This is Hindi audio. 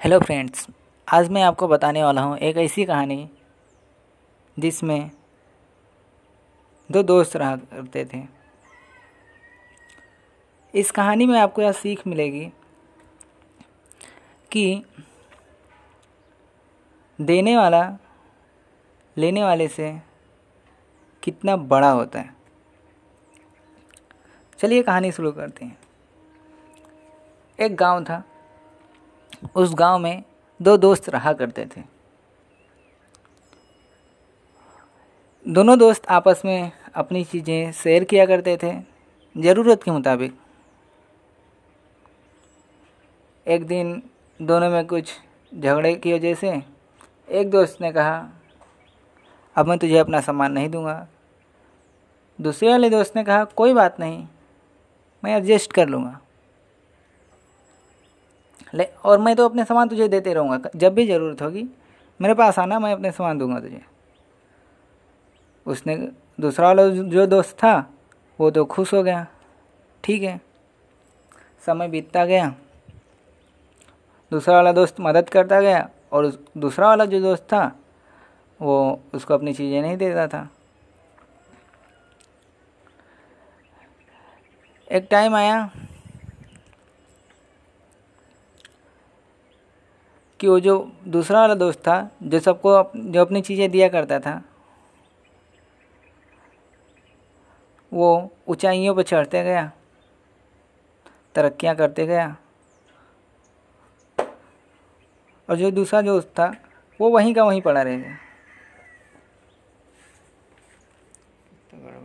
हेलो फ्रेंड्स, आज मैं आपको बताने वाला हूँ एक ऐसी कहानी जिसमें दो दोस्त रहा करते थे। इस कहानी में आपको यह सीख मिलेगी कि देने वाला, लेने वाले से कितना बड़ा होता है। चलिए कहानी शुरू करते हैं। एक गाँव था। उस गाँव में दो दोस्त रहा करते थे। दोनों दोस्त आपस में अपनी चीज़ें शेयर किया करते थे, ज़रूरत के मुताबिक। एक दिन दोनों में कुछ झगड़े की वजह से एक दोस्त ने कहा, अब मैं तुझे अपना सामान नहीं दूँगा। दूसरे वाले दोस्त ने कहा, कोई बात नहीं, मैं एडजस्ट कर लूँगा। ले, और मैं तो अपने सामान तुझे देते रहूँगा जब भी ज़रूरत होगी। मेरे पास आना, मैं अपने सामान दूँगा तुझे। उसने, दूसरा वाला जो दोस्त था, वो तो खुश हो गया। ठीक है। समय बीतता गया। दूसरा वाला दोस्त मदद करता गया, और दूसरा वाला जो दोस्त था, वो उसको अपनी चीज़ें नहीं देता था। एक टाइम आया कि वो जो दूसरा वाला दोस्त था जो सबको अप, जो अपनी चीज़ें दिया करता था वो ऊंचाइयों पर चढ़ते गया तरक्कियाँ करते गया। और जो दूसरा दोस्त था वो वहीं का वहीं पड़ा रह गया।